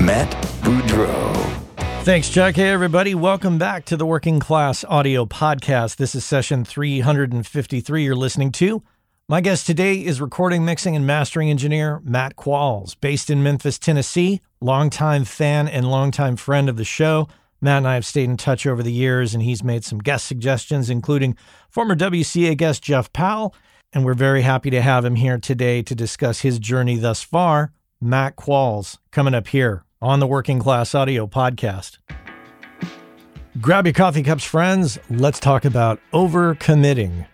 Matt Boudreau. Thanks, Chuck. Hey, everybody. Welcome back to the Working Class Audio Podcast. This is session 353 you're listening to. My guest today is recording, mixing, and mastering engineer Matt Qualls, based in Memphis, Tennessee, longtime fan and longtime friend of the show. Matt and I have stayed in touch over the years, and he's made some guest suggestions, including former WCA guest Jeff Powell. And we're very happy to have him here today to discuss his journey thus far. Matt Qualls coming up here on the Working Class Audio Podcast. Grab your coffee cups, friends. Let's talk about overcommitting.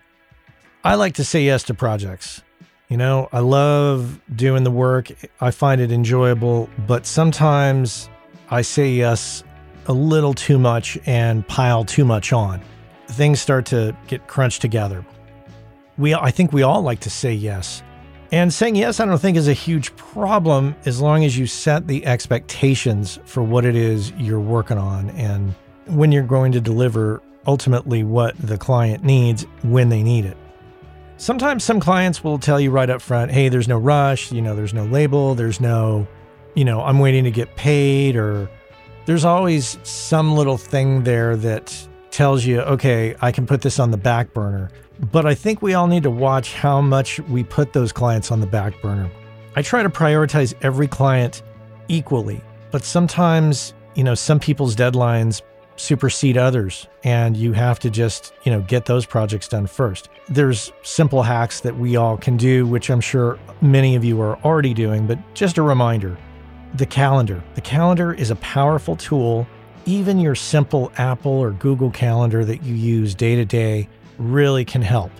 I like to say yes to projects. You know, I love doing the work, I find it enjoyable, but sometimes I say yes a little too much and pile too much on. Things start to get crunched together. We, I think we all like to say yes. And saying yes, I don't think is a huge problem as long as you set the expectations for what it is you're working on and when you're going to deliver ultimately what the client needs when they need it. Sometimes some clients will tell you right up front, hey, there's no rush, you know, there's no label, there's no, you know, I'm waiting to get paid, or there's always some little thing there that tells you, okay, I can put this on the back burner. But I think we all need to watch how much we put those clients on the back burner. I try to prioritize every client equally, but sometimes, you know, some people's deadlines supersede others and you have to just, you know, get those projects done first. There's simple hacks that we all can do, which I'm sure many of you are already doing, but just a reminder the calendar. The calendar is a powerful tool. Even your simple Apple or Google Calendar that you use day to day really can help.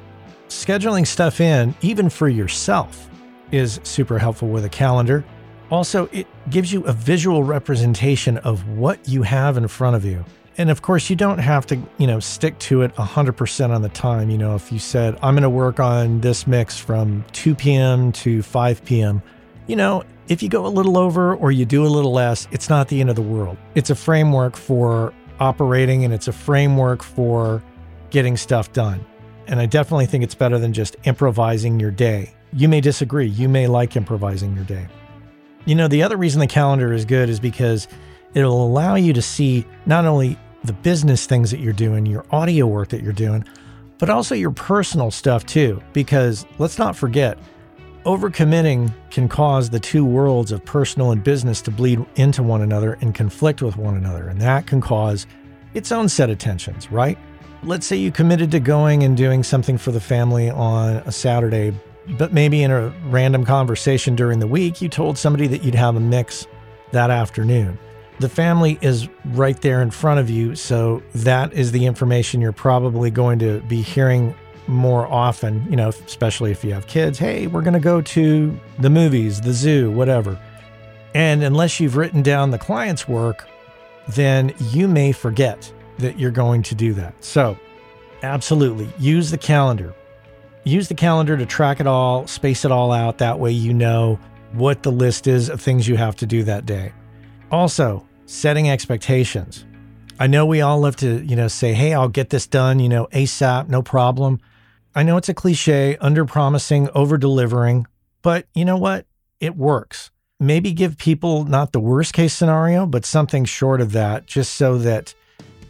Scheduling stuff in, even for yourself, is super helpful with a calendar. Also, it gives you a visual representation of what you have in front of you. And of course, you don't have to, you know, stick to it 100% on the time. You know, if you said, I'm going to work on this mix from 2 p.m. to 5 p.m., you know, if you go a little over or you do a little less, it's not the end of the world. It's a framework for operating and it's a framework for getting stuff done. And I definitely think it's better than just improvising your day. You may disagree. You may like improvising your day. You know, the other reason the calendar is good is because it'll allow you to see not only the business things that you're doing, your audio work that you're doing, but also your personal stuff too. Because let's not forget, overcommitting can cause the two worlds of personal and business to bleed into one another and conflict with one another. And that can cause its own set of tensions, right? Let's say you committed to going and doing something for the family on a Saturday, but maybe in a random conversation during the week, you told somebody that you'd have a mix that afternoon. The family is right there in front of you, so that is the information you're probably going to be hearing more often, you know, especially if you have kids. Hey, we're going to go to the movies, the zoo, whatever. And unless you've written down the client's work, then you may forget that you're going to do that. So, absolutely use the calendar. Use the calendar to track it all, space it all out. That way, you know what the list is of things you have to do that day. Also, setting expectations. I know we all love to, you know, say, "Hey, I'll get this done, you know, ASAP, no problem." I know it's a cliche, under promising, over delivering, but you know what? It works. Maybe give people not the worst case scenario, but something short of that, just so that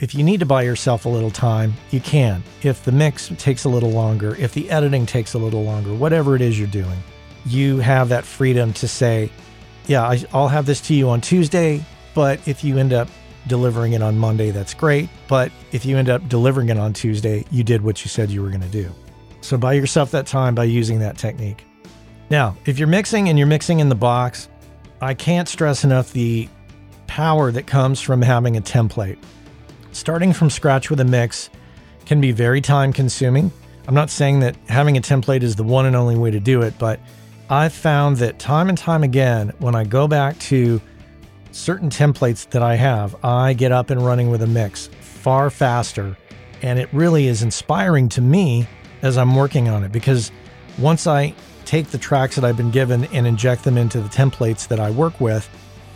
if you need to buy yourself a little time, you can. If the mix takes a little longer, if the editing takes a little longer, whatever it is you're doing, you have that freedom to say, yeah, I, I'll have this to you on Tuesday, but if you end up delivering it on Monday, that's great. But if you end up delivering it on Tuesday, you did what you said you were going to do. So buy yourself that time by using that technique. Now, if you're mixing and you're mixing in the box, I can't stress enough the power that comes from having a template. Starting from scratch with a mix can be very time consuming. I'm not saying that having a template is the one and only way to do it, but I've found that time and time again, when I go back to certain templates that I have, I get up and running with a mix far faster. And it really is inspiring to me as I'm working on it because once I take the tracks that I've been given and inject them into the templates that I work with,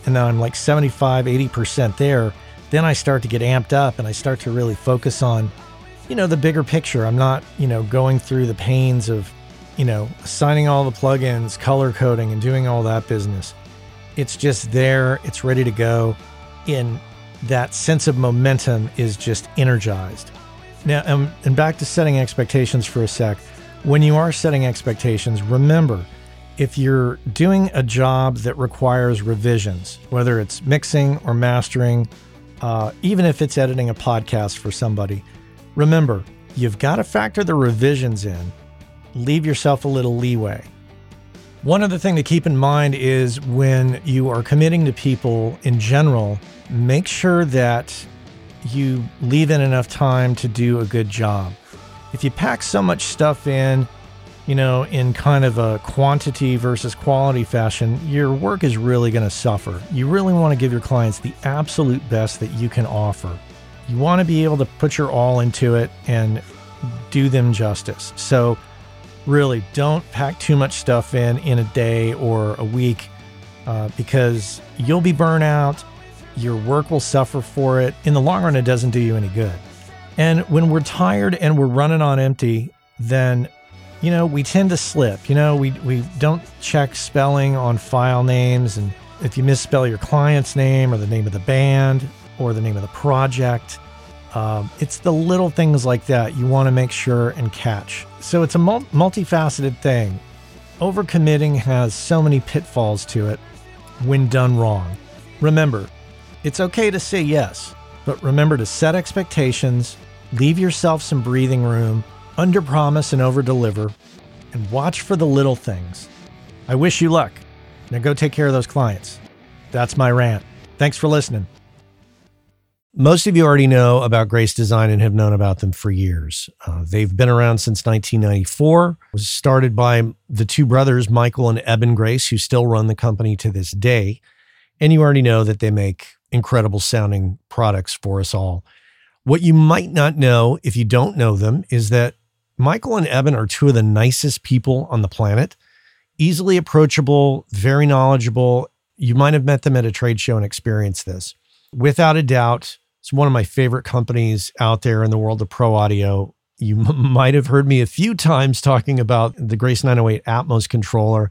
and then I'm like 75, 80% there, then I start to get amped up and I start to really focus on, you know, the bigger picture. I'm not, you know, going through the pains of, you know, assigning all the plugins, color coding, and doing all that business. It's just there, it's ready to go. In that sense of momentum is just energized. Now, um, and back to setting expectations for a sec. When you are setting expectations, remember if you're doing a job that requires revisions, whether it's mixing or mastering, uh, even if it's editing a podcast for somebody, remember you've got to factor the revisions in. Leave yourself a little leeway. One other thing to keep in mind is when you are committing to people in general, make sure that you leave in enough time to do a good job. If you pack so much stuff in, you know, in kind of a quantity versus quality fashion, your work is really going to suffer. You really want to give your clients the absolute best that you can offer. You want to be able to put your all into it and do them justice. So, really don't pack too much stuff in in a day or a week uh, because you'll be burnt out. Your work will suffer for it. In the long run, it doesn't do you any good. And when we're tired and we're running on empty, then you know we tend to slip. You know we we don't check spelling on file names, and if you misspell your client's name or the name of the band or the name of the project, um, it's the little things like that you want to make sure and catch. So it's a mul- multifaceted thing. Overcommitting has so many pitfalls to it when done wrong. Remember, it's okay to say yes, but remember to set expectations, leave yourself some breathing room, under promise and over deliver, and watch for the little things. I wish you luck. Now go take care of those clients. That's my rant. Thanks for listening. Most of you already know about Grace Design and have known about them for years. Uh, they've been around since 1994. It was started by the two brothers, Michael and Eben Grace, who still run the company to this day. And you already know that they make incredible sounding products for us all. What you might not know if you don't know them is that Michael and Eben are two of the nicest people on the planet, easily approachable, very knowledgeable. You might have met them at a trade show and experienced this without a doubt, it's one of my favorite companies out there in the world of pro audio. You m- might have heard me a few times talking about the Grace 908 Atmos controller.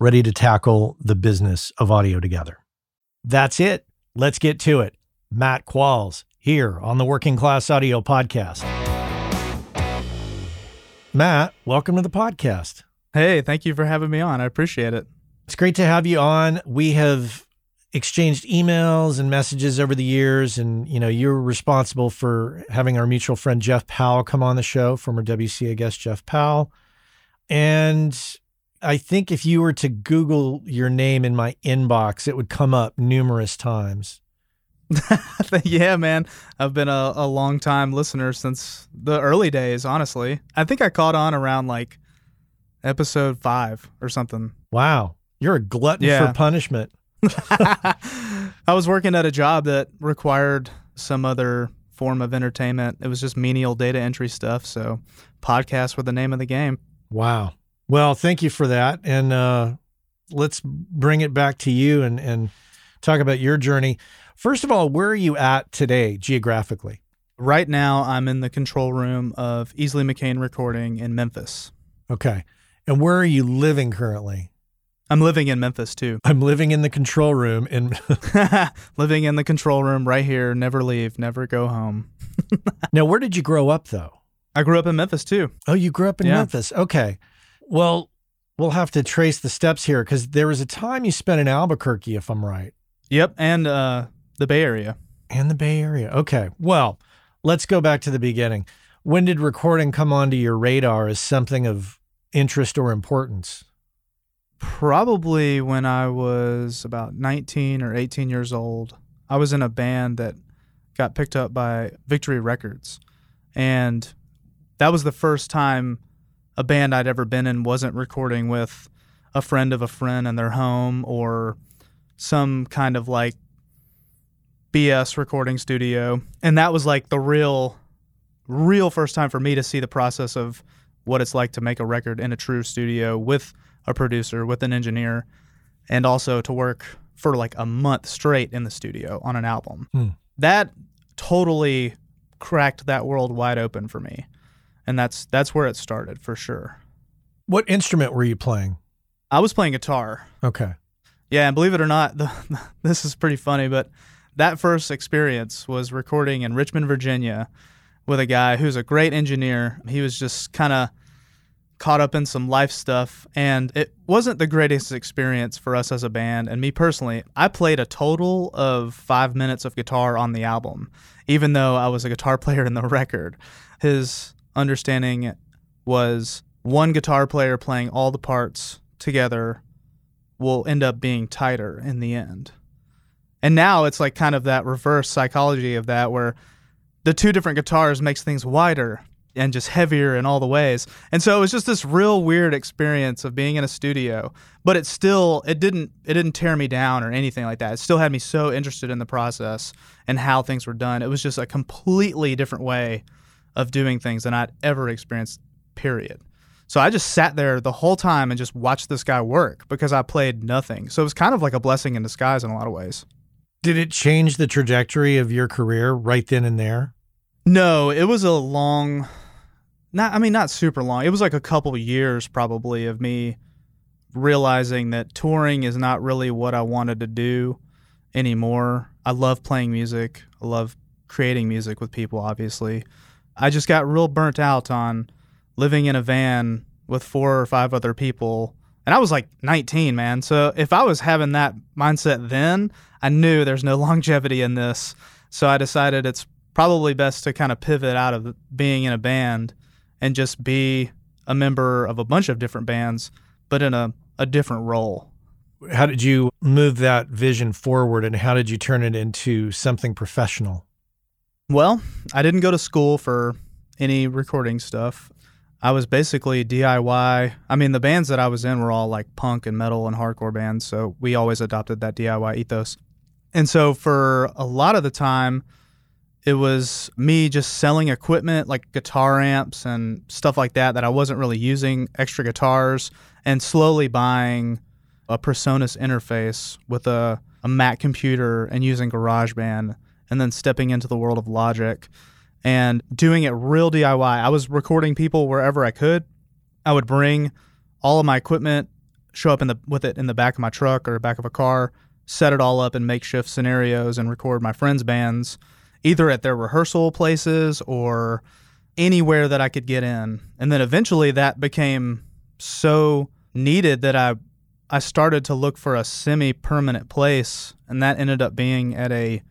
ready to tackle the business of audio together. That's it. Let's get to it. Matt Qualls here on the Working Class Audio Podcast. Matt, welcome to the podcast. Hey, thank you for having me on. I appreciate it. It's great to have you on. We have exchanged emails and messages over the years and you know you're responsible for having our mutual friend Jeff Powell come on the show former WCA guest Jeff Powell and I think if you were to google your name in my inbox it would come up numerous times yeah, man. I've been a, a long time listener since the early days, honestly. I think I caught on around like episode five or something. Wow. You're a glutton yeah. for punishment. I was working at a job that required some other form of entertainment. It was just menial data entry stuff. So podcasts were the name of the game. Wow. Well, thank you for that. And uh, let's bring it back to you and, and talk about your journey. First of all, where are you at today geographically? Right now, I'm in the control room of Easley McCain Recording in Memphis. Okay. And where are you living currently? I'm living in Memphis too. I'm living in the control room in living in the control room right here, never leave, never go home. now, where did you grow up though? I grew up in Memphis too. Oh, you grew up in yeah. Memphis. Okay. Well, we'll have to trace the steps here cuz there was a time you spent in Albuquerque if I'm right. Yep, and uh the Bay Area. And the Bay Area. Okay. Well, let's go back to the beginning. When did recording come onto your radar as something of interest or importance? Probably when I was about 19 or 18 years old. I was in a band that got picked up by Victory Records. And that was the first time a band I'd ever been in wasn't recording with a friend of a friend in their home or some kind of like BS recording studio. And that was like the real, real first time for me to see the process of what it's like to make a record in a true studio with a producer, with an engineer, and also to work for like a month straight in the studio on an album. Hmm. That totally cracked that world wide open for me. And that's that's where it started for sure. What instrument were you playing? I was playing guitar. Okay. Yeah, and believe it or not, the, this is pretty funny, but that first experience was recording in Richmond, Virginia, with a guy who's a great engineer. He was just kind of caught up in some life stuff, and it wasn't the greatest experience for us as a band. And me personally, I played a total of five minutes of guitar on the album, even though I was a guitar player in the record. His understanding was one guitar player playing all the parts together will end up being tighter in the end. And now it's like kind of that reverse psychology of that where the two different guitars makes things wider and just heavier in all the ways. And so it was just this real weird experience of being in a studio, but it still it didn't it didn't tear me down or anything like that. It still had me so interested in the process and how things were done. It was just a completely different way of doing things than I'd ever experienced period. So I just sat there the whole time and just watched this guy work because I played nothing. So it was kind of like a blessing in disguise in a lot of ways. Did it change the trajectory of your career right then and there? No, it was a long not I mean not super long. It was like a couple years probably of me realizing that touring is not really what I wanted to do anymore. I love playing music. I love creating music with people obviously. I just got real burnt out on living in a van with four or five other people and I was like 19, man. So if I was having that mindset then, I knew there's no longevity in this. So I decided it's probably best to kind of pivot out of being in a band and just be a member of a bunch of different bands, but in a, a different role. How did you move that vision forward and how did you turn it into something professional? Well, I didn't go to school for any recording stuff. I was basically DIY. I mean, the bands that I was in were all like punk and metal and hardcore bands, so we always adopted that DIY ethos. And so for a lot of the time, it was me just selling equipment like guitar amps and stuff like that that I wasn't really using, extra guitars, and slowly buying a Presonus interface with a, a Mac computer and using GarageBand, and then stepping into the world of Logic and doing it real DIY. I was recording people wherever I could. I would bring all of my equipment, show up in the with it in the back of my truck or back of a car, set it all up in makeshift scenarios, and record my friends' bands either at their rehearsal places or anywhere that I could get in. And then eventually that became so needed that I I started to look for a semi-permanent place and that ended up being at a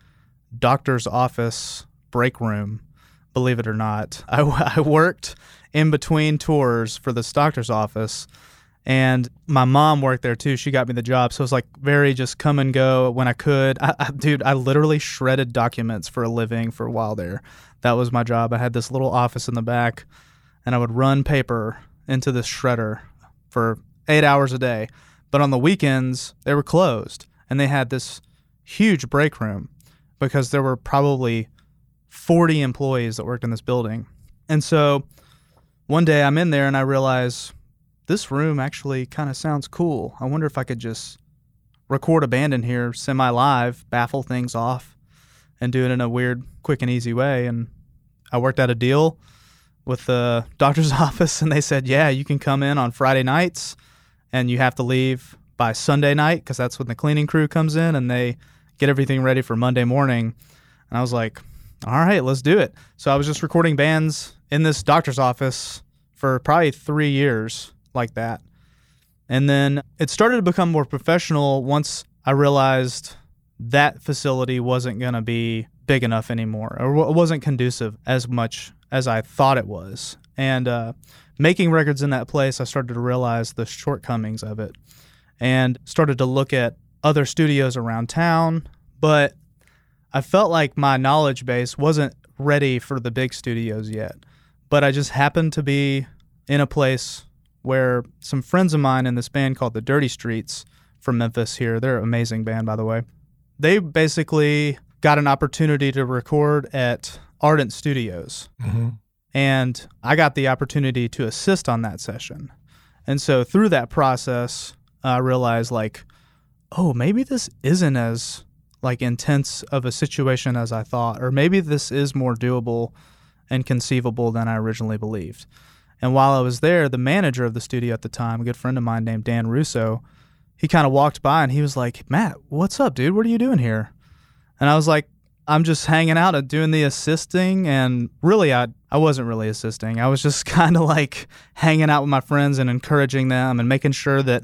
doctor's office break room, believe it or not. I, I worked in between tours for this doctor's office and my mom worked there too. She got me the job, so it was like very just come and go when I could. I, I, dude, I literally shredded documents for a living for a while there. That was my job. I had this little office in the back, and I would run paper into this shredder for eight hours a day. But on the weekends, they were closed, and they had this huge break room because there were probably 40 employees that worked in this building. And so one day I'm in there and I realize this room actually kind of sounds cool. I wonder if I could just record a band in here semi live, baffle things off, and do it in a weird, quick, and easy way. And I worked out a deal with the doctor's office, and they said, Yeah, you can come in on Friday nights, and you have to leave by Sunday night because that's when the cleaning crew comes in and they get everything ready for Monday morning. And I was like, All right, let's do it. So I was just recording bands in this doctor's office for probably three years like that. And then it started to become more professional once I realized that facility wasn't going to be big enough anymore or wasn't conducive as much as I thought it was. And uh, making records in that place, I started to realize the shortcomings of it and started to look at other studios around town. But I felt like my knowledge base wasn't ready for the big studios yet. But I just happened to be in a place where some friends of mine in this band called the Dirty Streets from Memphis here, they're an amazing band, by the way. They basically got an opportunity to record at Ardent Studios. Mm-hmm. And I got the opportunity to assist on that session. And so through that process, I realized like, oh, maybe this isn't as like intense of a situation as I thought, or maybe this is more doable and conceivable than I originally believed. And while I was there, the manager of the studio at the time, a good friend of mine named Dan Russo, he kind of walked by and he was like, Matt, what's up, dude? What are you doing here? And I was like, I'm just hanging out and doing the assisting. And really, I, I wasn't really assisting. I was just kind of like hanging out with my friends and encouraging them and making sure that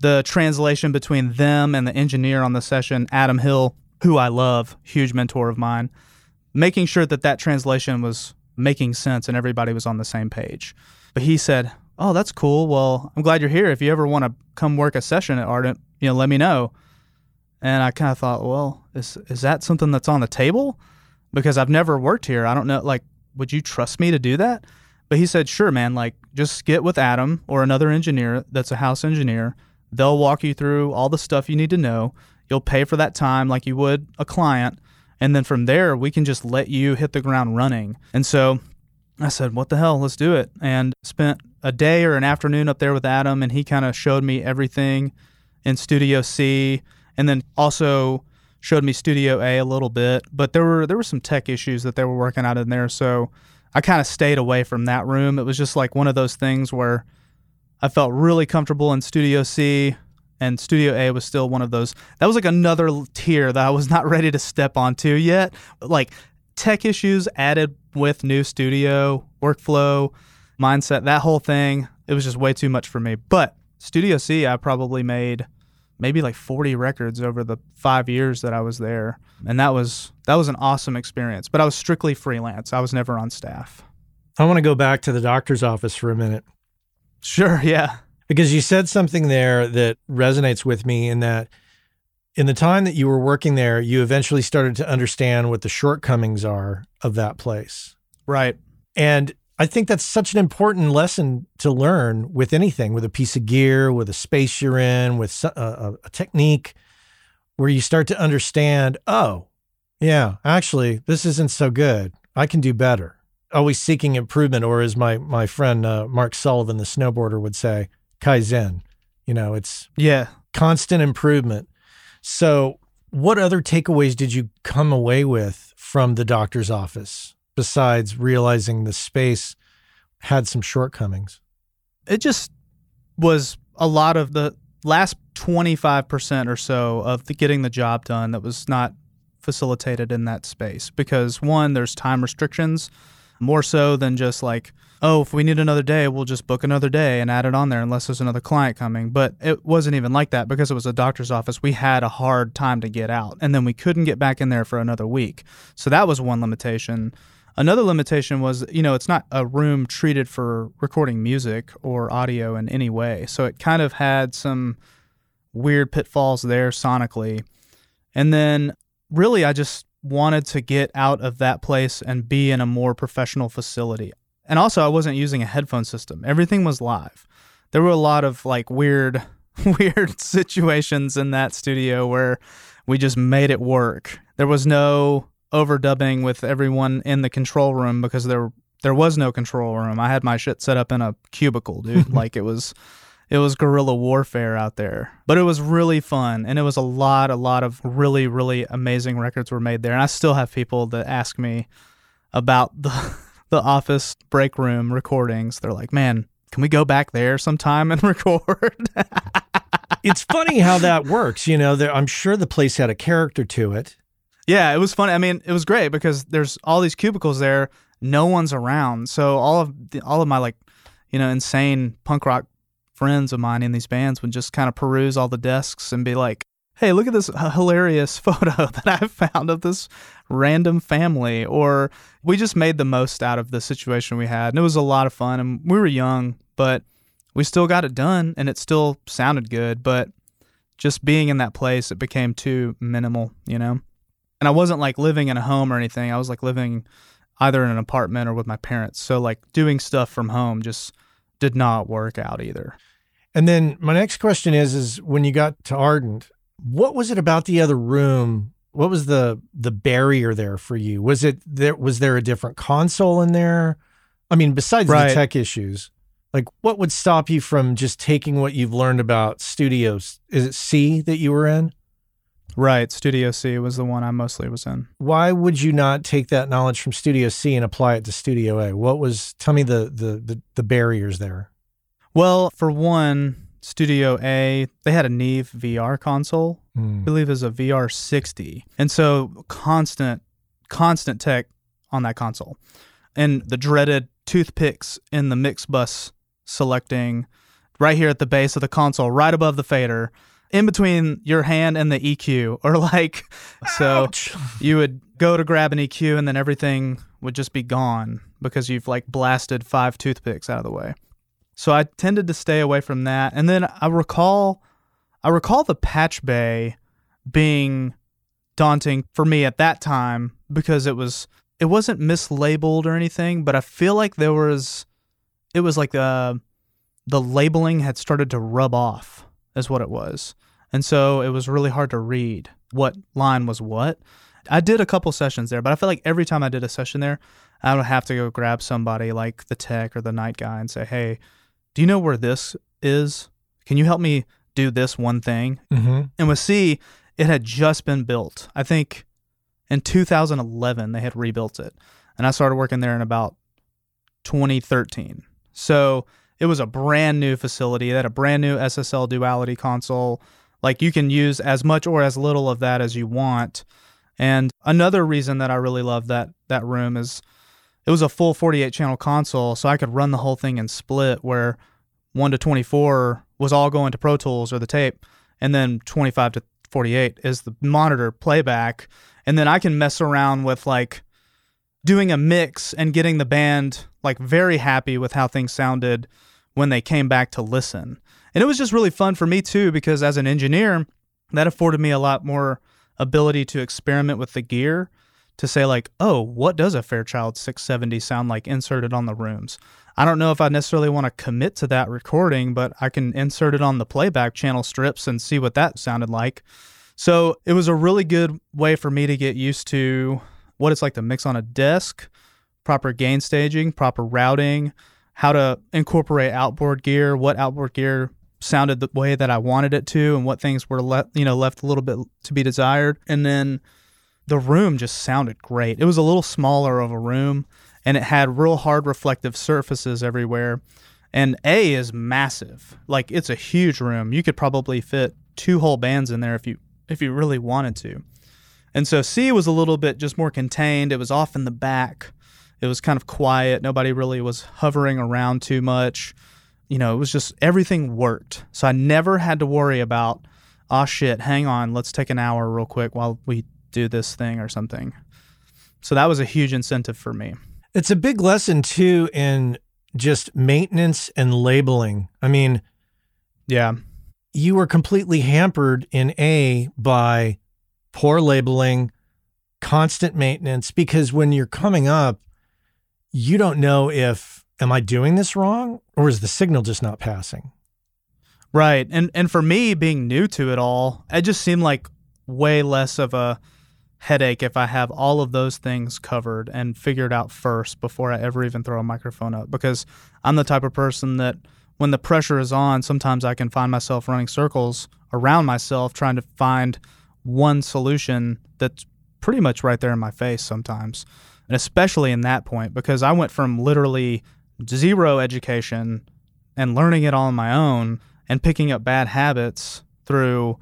the translation between them and the engineer on the session, Adam Hill, who I love, huge mentor of mine, making sure that that translation was making sense and everybody was on the same page. But he said, "Oh, that's cool. Well, I'm glad you're here. If you ever want to come work a session at Ardent, you know, let me know." And I kind of thought, "Well, is is that something that's on the table? Because I've never worked here. I don't know. Like, would you trust me to do that?" But he said, "Sure, man. Like, just get with Adam or another engineer that's a house engineer. They'll walk you through all the stuff you need to know. You'll pay for that time like you would a client." And then from there, we can just let you hit the ground running. And so I said, what the hell? Let's do it. And spent a day or an afternoon up there with Adam, and he kind of showed me everything in Studio C, and then also showed me Studio A a little bit. But there were there were some tech issues that they were working out in there, so I kind of stayed away from that room. It was just like one of those things where I felt really comfortable in Studio C and Studio A was still one of those. That was like another tier that I was not ready to step onto yet. Like tech issues added with new studio workflow mindset, that whole thing. It was just way too much for me. But Studio C, I probably made maybe like 40 records over the five years that I was there, and that was that was an awesome experience. But I was strictly freelance. I was never on staff. I want to go back to the doctor's office for a minute. Sure. Yeah because you said something there that resonates with me in that in the time that you were working there, you eventually started to understand what the shortcomings are of that place. Right. And I think that's such an important lesson to learn with anything, with a piece of gear, with a space you're in, with a, a technique, where you start to understand, oh, Yeah, actually, this isn't so good. I can do better. Always seeking improvement, or as my my friend uh, Mark Sullivan, the snowboarder, would say, kaizen. You know, it's Yeah. constant improvement. So, what other takeaways did you come away with from the doctor's office besides realizing the space had some shortcomings? It just was a lot of the last 25% or so of the getting the job done that was not facilitated in that space because one there's time restrictions more so than just like oh if we need another day we'll just book another day and add it on there unless there's another client coming. But it wasn't even like that because it was a doctor's office. We had a hard time to get out and then we couldn't get back in there for another week. So that was one limitation. Another limitation was you know it's not a room treated for recording music or audio in any way. So it kind of had some weird pitfalls there sonically. And then really, I just wanted to get out of that place and be in a more professional facility. And also, I wasn't using a headphone system. Everything was live. There were a lot of like weird, weird situations in that studio where we just made it work. There was no overdubbing with everyone in the control room because there there was no control room. I had my shit set up in a cubicle, dude. like it was it was guerrilla warfare out there. But it was really fun and it was a lot a lot of really really amazing records were made there. And I still have people that ask me about the the office break room recordings. They're like, "Man, can we go back there sometime and record?" it's funny how that works. You know, there, I'm sure the place had a character to it. Yeah, it was funny. I mean, it was great because there's all these cubicles there. No one's around, so all of the, all of my like, you know, insane punk rock friends of mine in these bands would just kind of peruse all the desks and be like, "Hey, look at this hilarious photo that I found of this random family." Or we just made the most out of the situation we had, and it was a lot of fun. And we were young, but we still got it done, and it still sounded good. But just being in that place, it became too minimal, you know. And I wasn't like living in a home or anything. I was like living either in an apartment or with my parents. So like doing stuff from home just did not work out either. And then my next question is is when you got to Ardent, what was it about the other room? What was the the barrier there for you? Was it there was there a different console in there? I mean, besides Right. the tech issues, like what would stop you from just taking what you've learned about studios? Is it C that you were in? Right. Studio C was the one I mostly was in. Why would you not take that knowledge from Studio C and apply it to Studio A? What was tell me the the the, the barriers there? Well, for one, Studio A, they had a Neve VR console. Hmm. I believe it was a VR 60. And so constant, constant tech on that console. And the dreaded toothpicks in the mix bus selecting right here at the base of the console, right above the fader, in between your hand and the EQ, or like, so Ouch. you would go to grab an EQ and then everything would just be gone because you've like blasted five toothpicks out of the way. So I tended to stay away from that. And then I recall I recall the patch bay being daunting for me at that time because it was it wasn't mislabeled or anything, but I feel like there was it was like the the labeling had started to rub off is what it was. And so it was really hard to read what line was what. I did a couple sessions there, but I feel like every time I did a session there, I would have to go grab somebody like the tech or the night guy and say, "Hey, do you know where this is? Can you help me do this one thing?" Mm-hmm. And with C, it had just been built. I think in 2011 they had rebuilt it, and I started working there in about 2013. So it was a brand new facility. It had a brand new SSL duality console. Like you can use as much or as little of that as you want. And another reason that I really love that that room is it was a full 48 channel console, so I could run the whole thing in split where 1 to 24 was all going to Pro Tools or the tape, and then 25 to 48 is the monitor playback. And then I can mess around with like doing a mix and getting the band like very happy with how things sounded when they came back to listen. And it was just really fun for me too because as an engineer, that afforded me a lot more ability to experiment with the gear to say like, "Oh, what does a Fairchild 670 sound like inserted on the rooms?" I don't know if I necessarily want to commit to that recording, but I can insert it on the playback channel strips and see what that sounded like. So it was a really good way for me to get used to what it's like to mix on a desk, proper gain staging, proper routing, how to incorporate outboard gear, what outboard gear sounded the way that I wanted it to, and what things were left, you know, left a little bit to be desired. And then the room just sounded great. It was a little smaller of a room, and it had real hard reflective surfaces everywhere. And A is massive. Like it's a huge room. You could probably fit two whole bands in there if you if you really wanted to. And so C was a little bit just more contained. It was off in the back. It was kind of quiet. Nobody really was hovering around too much. You know, it was just everything worked. So I never had to worry about, oh shit, hang on, let's take an hour real quick while we do this thing or something. So that was a huge incentive for me. It's a big lesson too in just maintenance and labeling. I mean, Yeah. you were completely hampered in A by poor labeling, constant maintenance, because when you're coming up, you don't know if, am I doing this wrong or is the signal just not passing? Right. And and for me being new to it all, it just seemed like way less of a headache if I have all of those things covered and figured out first before I ever even throw a microphone up because I'm the type of person that when the pressure is on, sometimes I can find myself running circles around myself trying to find one solution that's pretty much right there in my face sometimes. And especially in that point because I went from literally zero education and learning it all on my own and picking up bad habits through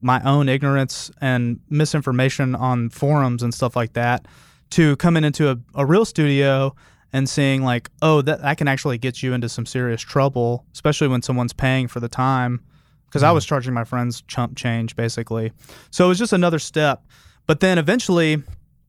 my own ignorance and misinformation on forums and stuff like that to coming into a, a real studio and seeing like oh that, that can actually get you into some serious trouble especially when someone's paying for the time. Because i mm-hmm. was charging my friends chump change basically. So it was just another step. But then eventually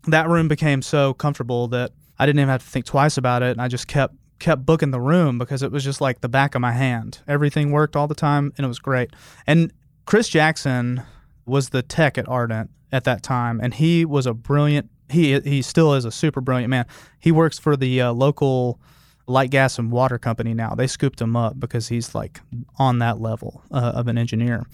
that room became so comfortable that i didn't even have to think twice about it and i just kept kept booking the room because it was just like the back of my hand everything worked all the time and it was great and Chris Jackson was the tech at Ardent at that time, and he was a brilliant. He he still is a super brilliant man. He works for the uh, local light gas and water company now. They scooped him up because he's like on that level uh, of an engineer,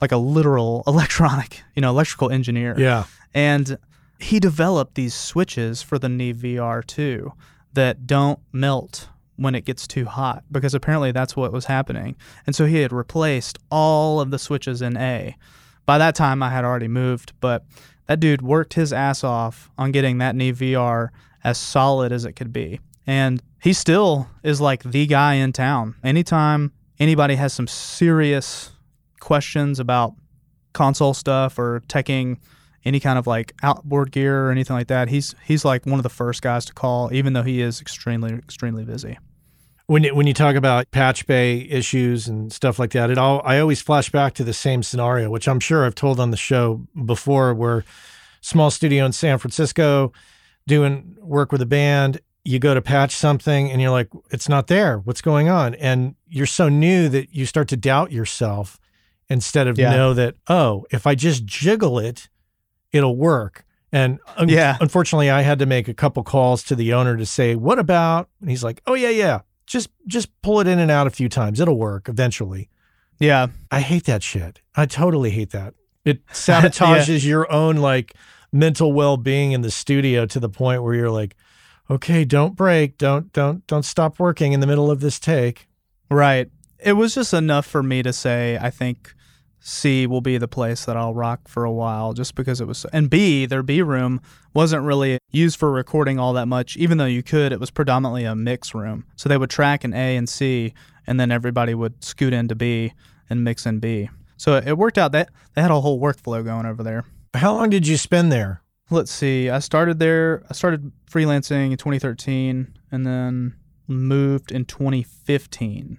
like a literal electronic, you know, electrical engineer. Yeah. And he developed these switches for the Neve VR2 that don't melt when it gets too hot because apparently that's what was happening. And so he had replaced all of the switches in A. By that time, I had already moved, but that dude worked his ass off on getting that Neve VR as solid as it could be. And he still is like the guy in town. Anytime anybody has some serious questions about console stuff or teching any kind of like outboard gear or anything like that, he's he's like one of the first guys to call, even though he is extremely extremely busy. When you, when you talk about patch bay issues and stuff like that, it all I always flash back to the same scenario, which I'm sure I've told on the show before, where small studio in San Francisco, doing work with a band, you go to patch something and you're like, it's not there. What's going on? And you're so new that you start to doubt yourself instead of Yeah. know that, oh, if I just jiggle it, it'll work. And un- Yeah. unfortunately, I had to make a couple calls to the owner to say, "What about?" And he's like, "Oh yeah, yeah. Just just pull it in and out a few times. It'll work eventually." Yeah. I hate that shit. I totally hate that. It sabotages your own like mental well-being in the studio to the point where you're like, "Okay, don't break. Don't don't don't stop working in the middle of this take." Right. It was just enough for me to say, I think C will be the place that I'll rock for a while just because it was. And B, their B room wasn't really used for recording all that much, even though you could. It was predominantly a mix room. So they would track in A and C, and then everybody would scoot into B and mix in B. So it worked out that they had a whole workflow going over there. How long did you spend there? Let's see. I started there. I started freelancing in 2013 and then moved in 2015.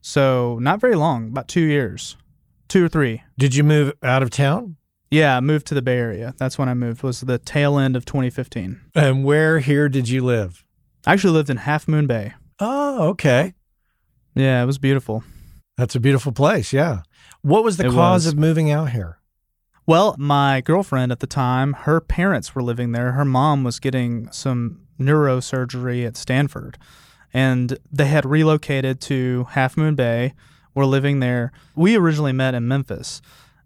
So not very long, about two years, two or three. Did you move out of town? Yeah, I moved to the Bay Area. That's when I moved. Was the tail end of 2015. And where here did you live? I actually lived in Half Moon Bay. Oh, okay. Yeah, it was beautiful. That's a beautiful place. Yeah. What was the It cause was. of moving out here? Well, my girlfriend at the time, her parents were living there. Her mom was getting some neurosurgery at Stanford, and they had relocated to Half Moon Bay. We're living there. We originally met in Memphis.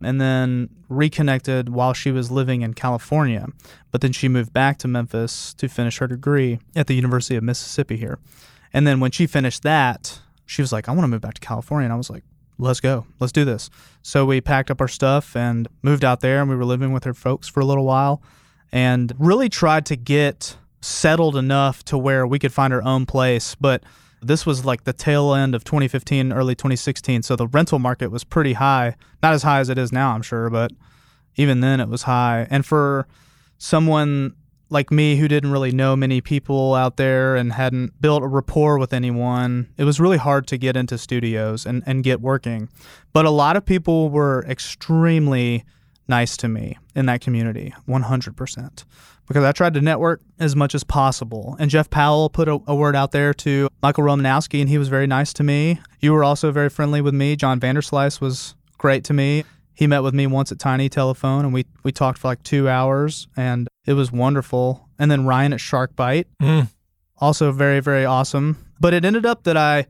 and then reconnected while she was living in California. But then she moved back to Memphis to finish her degree at the University of Mississippi here. And then when she finished that, she was like, I want to move back to California. And I was like, let's go. Let's do this. So we packed up our stuff and moved out there, and we were living with her folks for a little while and really tried to get settled enough to where we could find our own place. But this was like the tail end of 2015, early 2016. So the rental market was pretty high. Not as high as it is now, I'm sure, but even then it was high. And for someone like me who didn't really know many people out there and hadn't built a rapport with anyone, it was really hard to get into studios and, and get working. But a lot of people were extremely nice to me in that community, 100%. Because I tried to network as much as possible. And Jeff Powell put a, a word out there to Michael Romanowski, and he was very nice to me. You were also very friendly with me. John Vanderslice was great to me. He met with me once at Tiny Telephone, and we, we talked for like two hours, and it was wonderful. And then Ryan at Shark Bite, Mm. also very, very awesome. But it ended up that I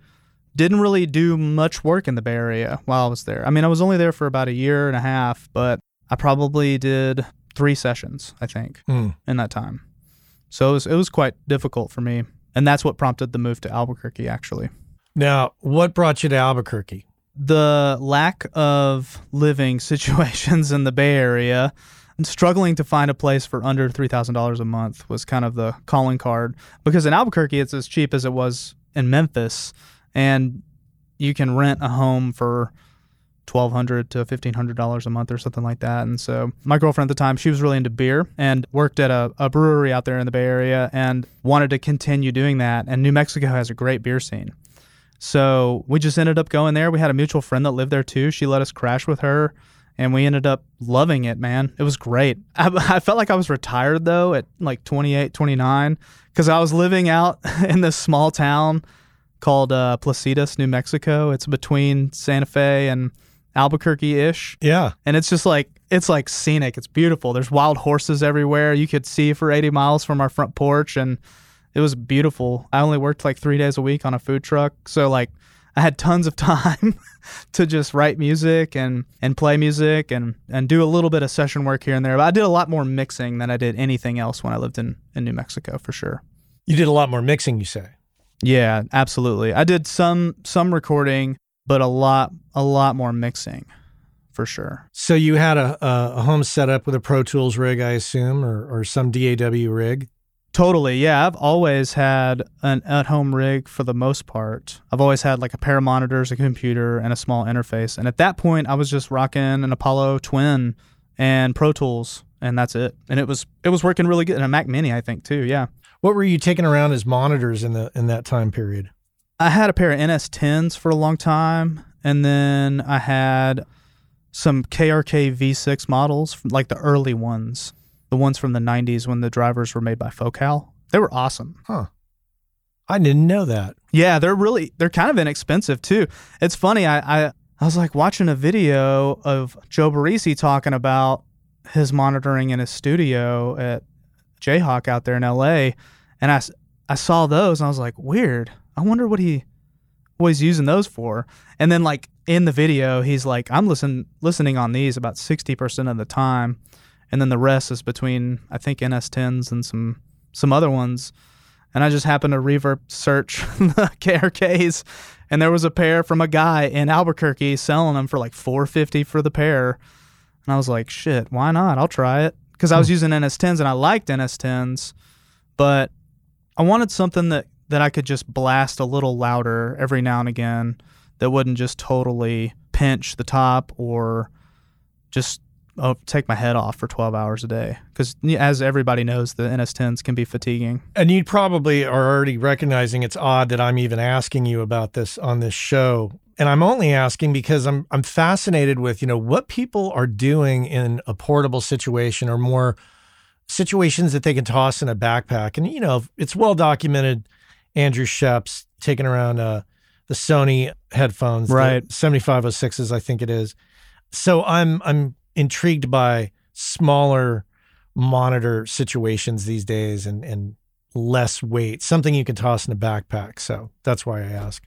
didn't really do much work in the Bay Area while I was there. I mean, I was only there for about a year and a half, but I probably did three sessions, I think, Mm. in that time. So it was, it was quite difficult for me. And that's what prompted the move to Albuquerque, actually. Now, what brought you to Albuquerque? The lack of living situations in the Bay Area and struggling to find a place for under $3,000 a month was kind of the calling card. Because in Albuquerque, it's as cheap as it was in Memphis. And you can rent a home for twelve hundred to fifteen hundred dollars a month or something like that. And so my girlfriend at the time, she was really into beer and worked at a, a brewery out there in the Bay Area and wanted to continue doing that. And New Mexico has a great beer scene. So we just ended up going there. We had a mutual friend that lived there too. She let us crash with her and we ended up loving it, man. It was great. I, I felt like I was retired though at like 28, 29 because I was living out in this small town called uh, Placitas, New Mexico. It's between Santa Fe and Albuquerque ish. Yeah. And it's just like, it's like scenic. It's beautiful. There's wild horses everywhere. You could see for 80 miles from our front porch. And it was beautiful. I only worked like three days a week on a food truck. So, like, I had tons of time to just write music and, and play music and, and do a little bit of session work here and there. But I did a lot more mixing than I did anything else when I lived in, in New Mexico for sure. You did a lot more mixing, you say. Yeah, absolutely. I did some some recording, but a lot a lot more mixing, for sure. So you had a, a, home setup with a Pro Tools rig, I assume, or, or some DAW rig. Totally. Yeah, I've always had an at-home rig for the most part. I've always had like a pair of monitors, a computer, and a small interface. And at that point, I was just rocking an Apollo Twin and Pro Tools, and that's it. And it was it was working really good. And a Mac Mini, I think too. Yeah. What were you taking around as monitors in the in that time period? I had a pair of NS10s for a long time, and then I had some KRK V6 models, like the early ones, the ones from the 90s when the drivers were made by Focal. They were awesome. Huh. I didn't know that. Yeah, they're really they're kind of inexpensive too. It's funny. I I, I was like watching a video of Joe Barresi talking about his monitoring in his studio at JHOC out there in L.A. and I I saw those and I was like, weird. I wonder what he what he's using those for. And then like in the video, he's like, I'm listen listening on these about sixty percent of the time, and then the rest is between I think NS10s and some some other ones and I just happened to reverb search the KRKs, and there was a pair from a guy in Albuquerque selling them for like 450 for the pair, and I was like, shit, why not? I'll try it because I was hmm. using NS10s and I liked NS10s, but I wanted something that that I could just blast a little louder every now and again that wouldn't just totally pinch the top or just oh, take my head off for 12 hours a day because as everybody knows the ns10s can be fatiguing And you probably are already recognizing it's odd that I'm even asking you about this on this show. And I'm only asking because I'm I'm fascinated with, you know, what people are doing in a portable situation or more situations that they can toss in a backpack. And you know, it's well documented Andrew Scheps taking around uh the Sony headphones, Right. 7506s I think it is. So I'm I'm intrigued by smaller monitor situations these days and and less weight, something you can toss in a backpack. So that's why I ask.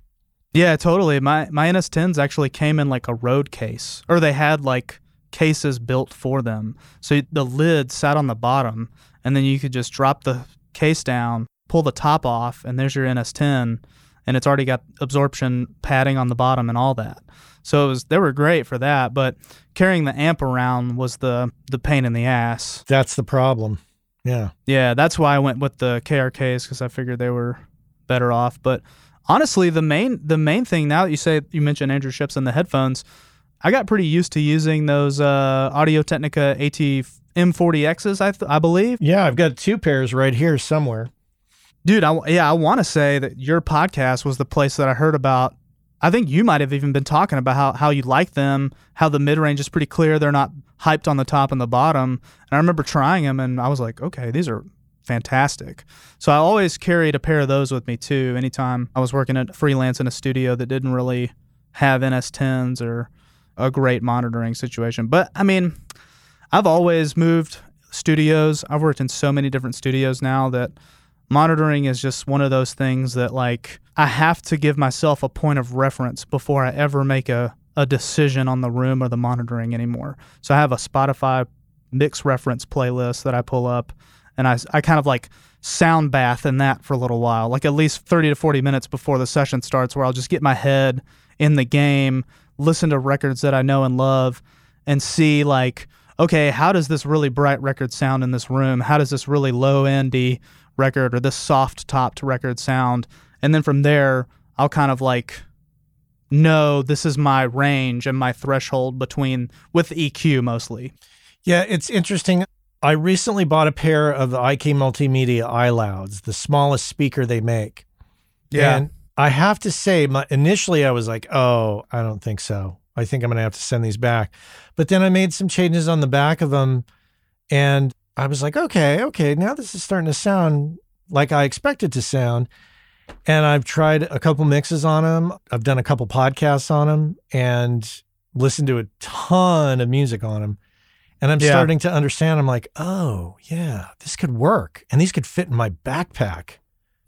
Yeah, totally. My my NS10s actually came in like a road case, or they had like cases built for them. So the lid sat on the bottom, and then you could just drop the case down, pull the top off, and there's your NS10, and it's already got absorption padding on the bottom and all that. So it was they were great for that, but carrying the amp around was the the pain in the ass. That's the problem. Yeah. Yeah, that's why I went with the KRKs because I figured they were better off. But honestly, the main the main thing now that you say you mentioned Andrew Scheps and the headphones, I got pretty used to using those uh, Audio Technica AT M40Xs. I th- I believe. Yeah, I've got two pairs right here somewhere. Dude, I, yeah, I want to say that your podcast was the place that I heard about I think you might have even been talking about how, how you like them, how the mid range is pretty clear. They're not hyped on the top and the bottom. And I remember trying them and I was like, okay, these are fantastic. So I always carried a pair of those with me too. Anytime I was working at freelance in a studio that didn't really have NS10s or a great monitoring situation. But I mean, I've always moved studios. I've worked in so many different studios now that monitoring is just one of those things that like I have to give myself a point of reference before I ever make a, a decision on the room or the monitoring anymore. So I have a Spotify mix reference playlist that I pull up and I, I kind of like sound bath in that for a little while, like at least 30 to 40 minutes before the session starts, where I'll just get my head in the game, listen to records that I know and love, and see like, okay, how does this really bright record sound in this room? How does this really low endy record or this soft topped record sound. And then from there, I'll kind of like know this is my range and my threshold between with EQ mostly. Yeah, it's interesting. I recently bought a pair of the IK Multimedia iLouds, the smallest speaker they make. Yeah. And I have to say, my, initially I was like, oh, I don't think so. I think I'm going to have to send these back. But then I made some changes on the back of them and I was like, okay, okay, now this is starting to sound like I expected it to sound. And I've tried a couple mixes on them. I've done a couple podcasts on them and listened to a ton of music on them. And I'm yeah. starting to understand. I'm like, oh, yeah, this could work. And these could fit in my backpack.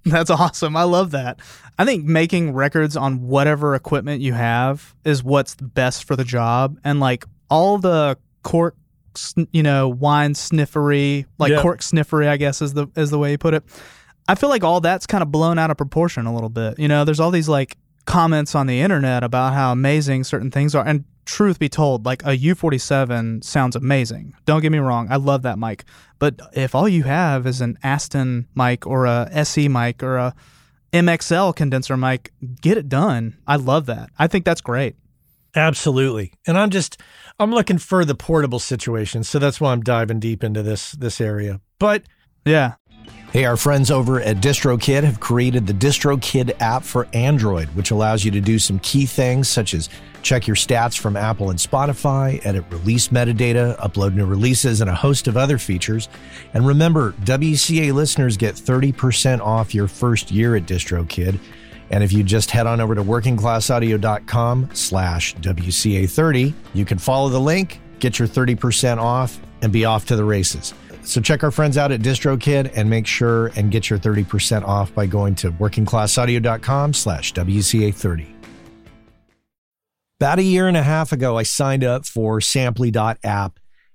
That's awesome. I love that. I think making records on whatever equipment you have is what's best for the job. And like all the cork you know, wine sniffery, like yep. cork sniffery, I guess is the is the way you put it. I feel like all that's kind of blown out of proportion a little bit. You know, there's all these like comments on the internet about how amazing certain things are. And truth be told, like a U47 sounds amazing. Don't get me wrong, I love that mic. But if all you have is an Aston mic or a SE mic or a MXL condenser mic, get it done. I love that. I think that's great. Absolutely. And I'm just I'm looking for the portable situation, so that's why I'm diving deep into this this area. But yeah. Hey, our friends over at DistroKid have created the DistroKid app for Android, which allows you to do some key things such as check your stats from Apple and Spotify, edit release metadata, upload new releases, and a host of other features. And remember, WCA listeners get 30% off your first year at DistroKid. And if you just head on over to workingclassaudio.com slash WCA30, you can follow the link, get your 30% off, and be off to the races. So check our friends out at DistroKid and make sure and get your 30% off by going to workingclassaudio.com slash WCA30. About a year and a half ago, I signed up for Samply.app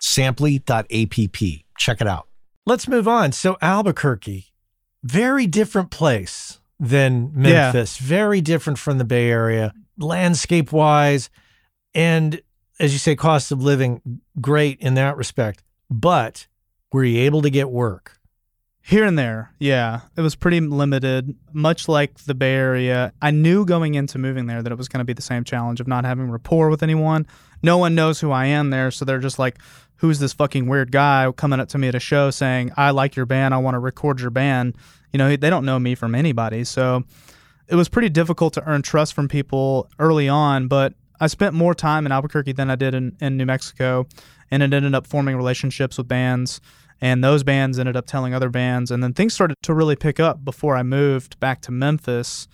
Samply.app. Check it out. Let's move on. So, Albuquerque, very different place than Yeah. Memphis. Very different from the Bay Area, landscape wise. And as you say, cost of living, great in that respect. But were you able to get work? Here and there, yeah. It was pretty limited, much like the Bay Area. I knew going into moving there that it was going to be the same challenge of not having rapport with anyone. No one knows who I am there, so they're just like, who's this fucking weird guy coming up to me at a show saying, I like your band, I want to record your band. You know, they don't know me from anybody. So it was pretty difficult to earn trust from people early on, but I spent more time in Albuquerque than I did in, in New Mexico, and it ended up forming relationships with bands and those bands ended up telling other bands and then things started to really pick up before i moved back to memphis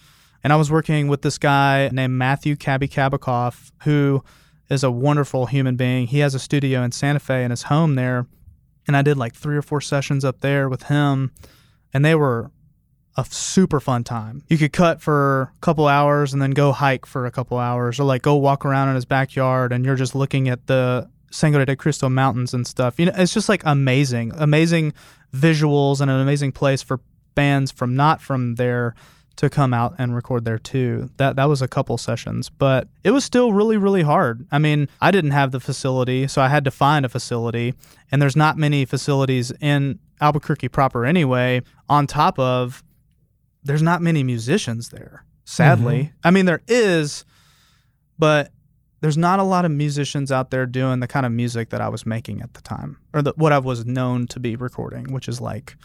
and i was working with this guy named matthew cabby kabikoff who is a wonderful human being. He has a studio in santa fe in his home there and i did like three or four sessions up there with him and they were a super fun time. You could cut for a couple hours and then go hike for a couple hours or like go walk around in his backyard and you're just looking at the Sangre de Cristo Mountains and stuff. You know, it's just like amazing, amazing visuals and an amazing place for bands from not from there to come out and record there too. That that was a couple sessions, but it was still really really hard. I mean, I didn't have the facility, so I had to find a facility, and there's not many facilities in Albuquerque proper anyway. On top of there's not many musicians there. Sadly. Mm-hmm. I mean there is, but there's not a lot of musicians out there doing the kind of music that I was making at the time, or the, what I was known to be recording, which is like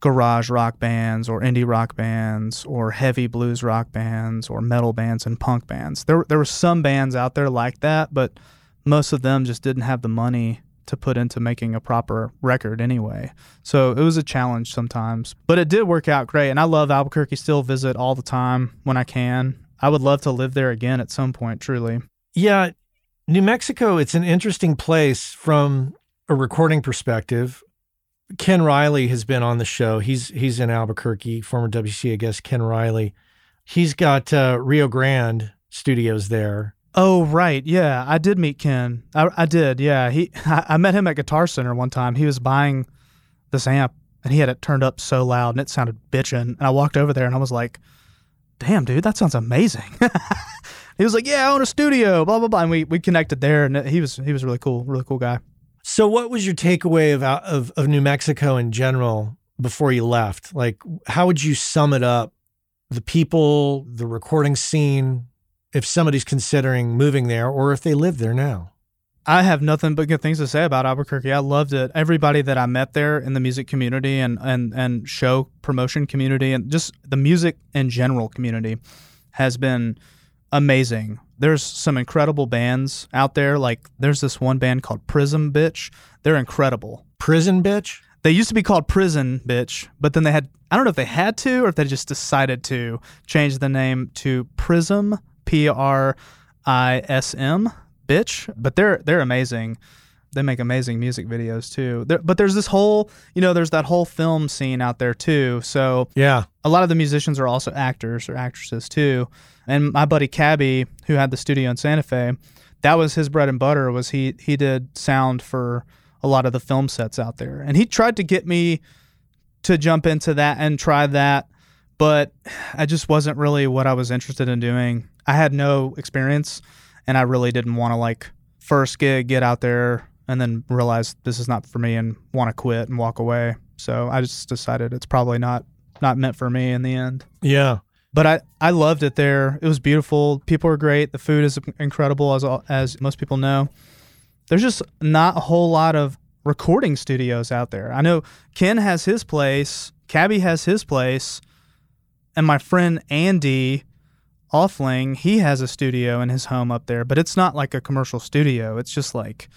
garage rock bands or indie rock bands or heavy blues rock bands or metal bands and punk bands. There, there were some bands out there like that, but most of them just didn't have the money to put into making a proper record anyway. So it was a challenge sometimes, but it did work out great. And I love Albuquerque, still visit all the time when I can. I would love to live there again at some point, truly. Yeah, New Mexico, it's an interesting place from a recording perspective. Ken Riley has been on the show. He's he's in Albuquerque, former WCA guest Ken Riley. He's got uh, Rio Grande studios there. Oh right, yeah, I did meet Ken. I, I did, yeah. He, I, I met him at Guitar Center one time. He was buying this amp, and he had it turned up so loud, and it sounded bitchin'. And I walked over there, and I was like, "Damn, dude, that sounds amazing." he was like, "Yeah, I own a studio." Blah blah blah, and we we connected there, and he was he was really cool, really cool guy. So, what was your takeaway of of, of New Mexico in general before you left? Like, how would you sum it up? The people, the recording scene, if somebody's considering moving there, or if they live there now. I have nothing but good things to say about Albuquerque. I loved it. Everybody that I met there in the music community and and and show promotion community and just the music in general community has been amazing. There's some incredible bands out there. Like there's this one band called Prism Bitch. They're incredible. Prison bitch. They used to be called Prison Bitch, but then they had I don't know if they had to or if they just decided to change the name to Prism P R I S M Bitch. But they're they're amazing. They make amazing music videos too. There, but there's this whole, you know, there's that whole film scene out there too. So Yeah. a lot of the musicians are also actors or actresses too. And my buddy Cabby, who had the studio in Santa Fe, that was his bread and butter. Was he he did sound for a lot of the film sets out there, and he tried to get me to jump into that and try that, but I just wasn't really what I was interested in doing. I had no experience, and I really didn't want to like first gig get out there and then realize this is not for me and want to quit and walk away. So I just decided it's probably not not meant for me in the end. Yeah. But I, I loved it there. It was beautiful. People were great. The food is incredible, as as most people know. There's just not a whole lot of recording studios out there. I know Ken has his place, Cabby has his place, and my friend Andy Offling, he has a studio in his home up there, but it's not like a commercial studio. It's just like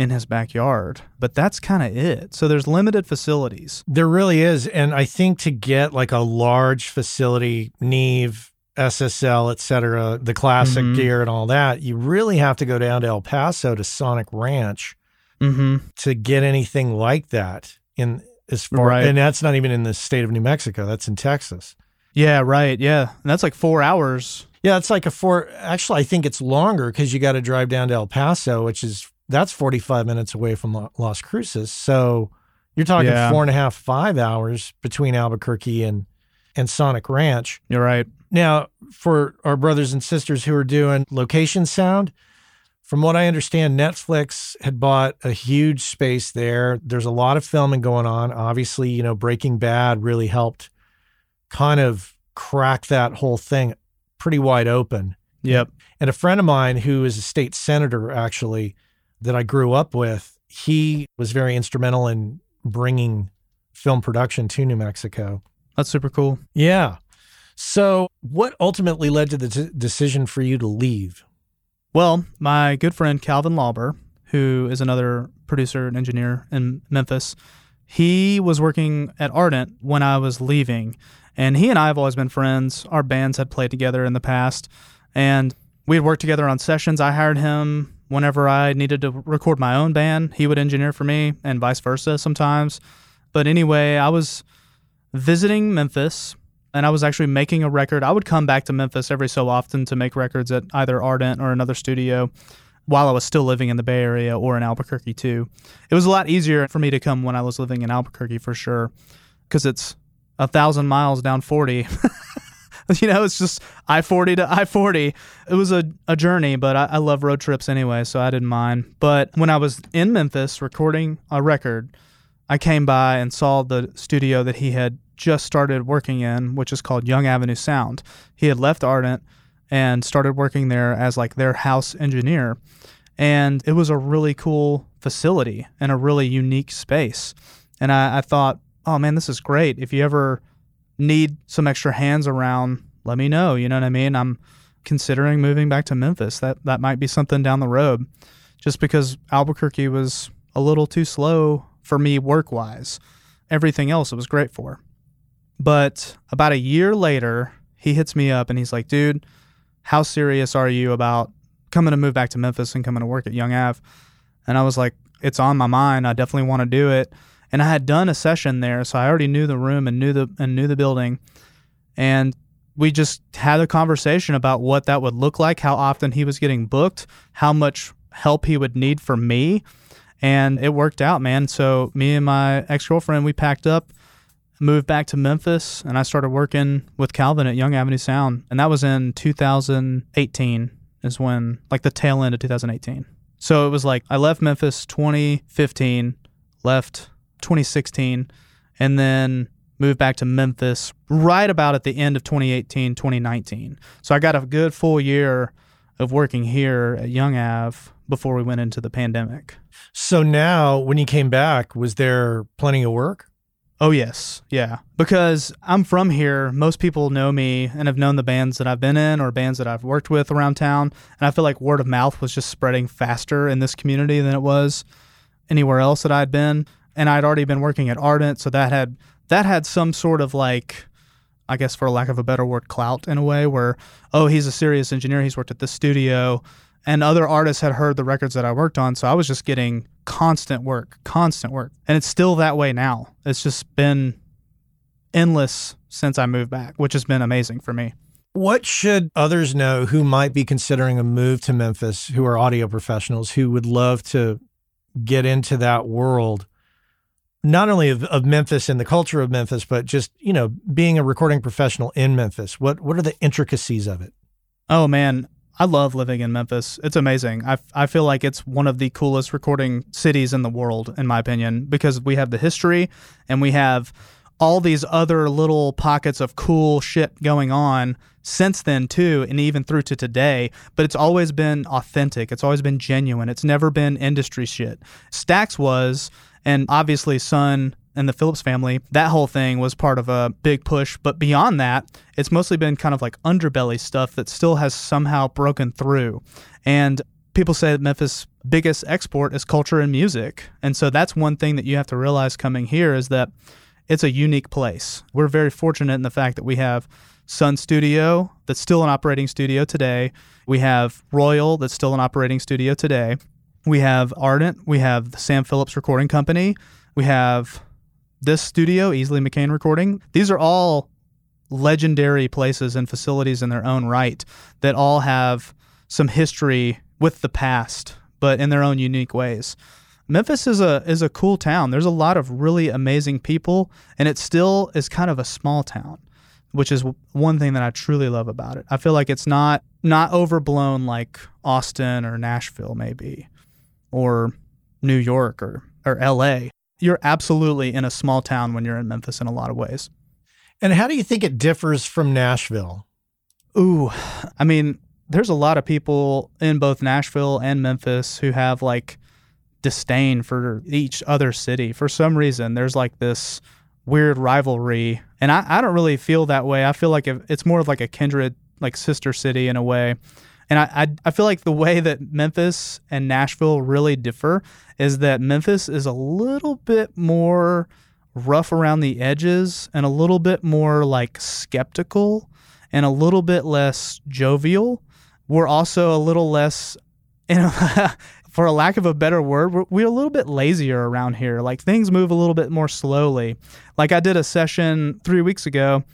in his backyard. But that's kind of it. So there's limited facilities. There really is. And I think to get like a large facility, Neve, SSL, et cetera, the classic Mhm. gear and all that, you really have to go down to El Paso to Sonic Ranch Mm-hmm. to get anything like that in as far Right. and that's not even in the state of New Mexico. That's in Texas. Yeah, right. Yeah. And that's like four hours. Yeah, it's like a four actually I think it's longer because you got to drive down to El Paso, which is that's 45 minutes away from Las Cruces. So you're talking Yeah. four and a half, five hours between Albuquerque and and Sonic Ranch. You're right. Now, for our brothers and sisters who are doing location sound, from what I understand, Netflix had bought a huge space there. There's a lot of filming going on. Obviously, you know, Breaking Bad really helped kind of crack that whole thing pretty wide open. Yep. And a friend of mine who is a state senator, actually, that I grew up with, he was very instrumental in bringing film production to New Mexico. That's super cool. Yeah. So, what ultimately led to the d- decision for you to leave? Well, my good friend Calvin Lauber, who is another producer and engineer in Memphis, he was working at Ardent when I was leaving. And he and I have always been friends. Our bands had played together in the past. And we had worked together on sessions. I hired him whenever I needed to record my own band. He would engineer for me and vice versa sometimes. But anyway, I was visiting Memphis and I was actually making a record. I would come back to Memphis every so often to make records at either Ardent or another studio while I was still living in the Bay Area or in Albuquerque too. It was a lot easier for me to come when I was living in Albuquerque for sure because it's a thousand miles down 40. you know, it's just I 40 to I 40. It was a, a journey, but I, I love road trips anyway, so I didn't mind. But when I was in Memphis recording a record, I came by and saw the studio that he had just started working in, which is called Young Avenue Sound. He had left Ardent and started working there as like their house engineer. And it was a really cool facility and a really unique space. And I, I thought, oh man, this is great. If you ever need some extra hands around, let me know. You know what I mean? I'm considering moving back to Memphis. That that might be something down the road. Just because Albuquerque was a little too slow for me work wise. Everything else it was great for. But about a year later, he hits me up and he's like, dude, how serious are you about coming to move back to Memphis and coming to work at Young Ave? And I was like, it's on my mind. I definitely want to do it. And I had done a session there, so I already knew the room and knew the and knew the building. And we just had a conversation about what that would look like, how often he was getting booked, how much help he would need from me. And it worked out, man. So me and my ex-girlfriend, we packed up moved back to Memphis and I started working with Calvin at Young Avenue Sound. And that was in 2018 is when like the tail end of 2018. So it was like I left Memphis 2015, left 2016 and then moved back to Memphis right about at the end of 2018, 2019. So I got a good full year of working here at Young Ave before we went into the pandemic. So now when you came back, was there plenty of work? Oh yes, yeah. Because I'm from here, most people know me and have known the bands that I've been in or bands that I've worked with around town, and I feel like word of mouth was just spreading faster in this community than it was anywhere else that I'd been. And I'd already been working at Ardent, so that had that had some sort of like I guess for lack of a better word, clout in a way where, oh, he's a serious engineer, he's worked at this studio and other artists had heard the records that I worked on. So I was just getting constant work, constant work. And it's still that way now. It's just been endless since I moved back, which has been amazing for me. What should others know who might be considering a move to Memphis, who are audio professionals, who would love to get into that world? Not only of, of Memphis and the culture of Memphis, but just, you know, being a recording professional in Memphis. What what are the intricacies of it? Oh man, I love living in Memphis. It's amazing. I, I feel like it's one of the coolest recording cities in the world, in my opinion, because we have the history and we have all these other little pockets of cool shit going on since then, too, and even through to today. But it's always been authentic, it's always been genuine. It's never been industry shit. Stax was, and obviously, Sun and the Phillips family, that whole thing was part of a big push. But beyond that, it's mostly been kind of like underbelly stuff that still has somehow broken through. And people say Memphis' biggest export is culture and music. And so that's one thing that you have to realize coming here is that it's a unique place. We're very fortunate in the fact that we have Sun Studio, that's still an operating studio today. We have Royal, that's still an operating studio today. We have Ardent. We have the Sam Phillips Recording Company. We have this studio, Easley McCain Recording, these are all legendary places and facilities in their own right that all have some history with the past, but in their own unique ways. Memphis is a is a cool town. There's a lot of really amazing people, and it still is kind of a small town. which is one thing that I truly love about it. I feel like it's not not overblown like Austin or Nashville maybe or New York or or LA. You're absolutely in a small town when you're in Memphis in a lot of ways. And how do you think it differs from Nashville? Ooh, I mean, there's a lot of people in both Nashville and Memphis who have like disdain for each other city. For some reason, there's like this weird rivalry. And I, I don't really feel that way. I feel like it's more of like a kindred, like sister city in a way. And I, I, I feel like the way that Memphis and Nashville really differ is that Memphis is a little bit more rough around the edges and a little bit more like skeptical and a little bit less jovial. We're also a little less, you know, for a lack of a better word, we're, we're, a little bit lazier around here. Like things move a little bit more slowly. Like I did a session three weeks ago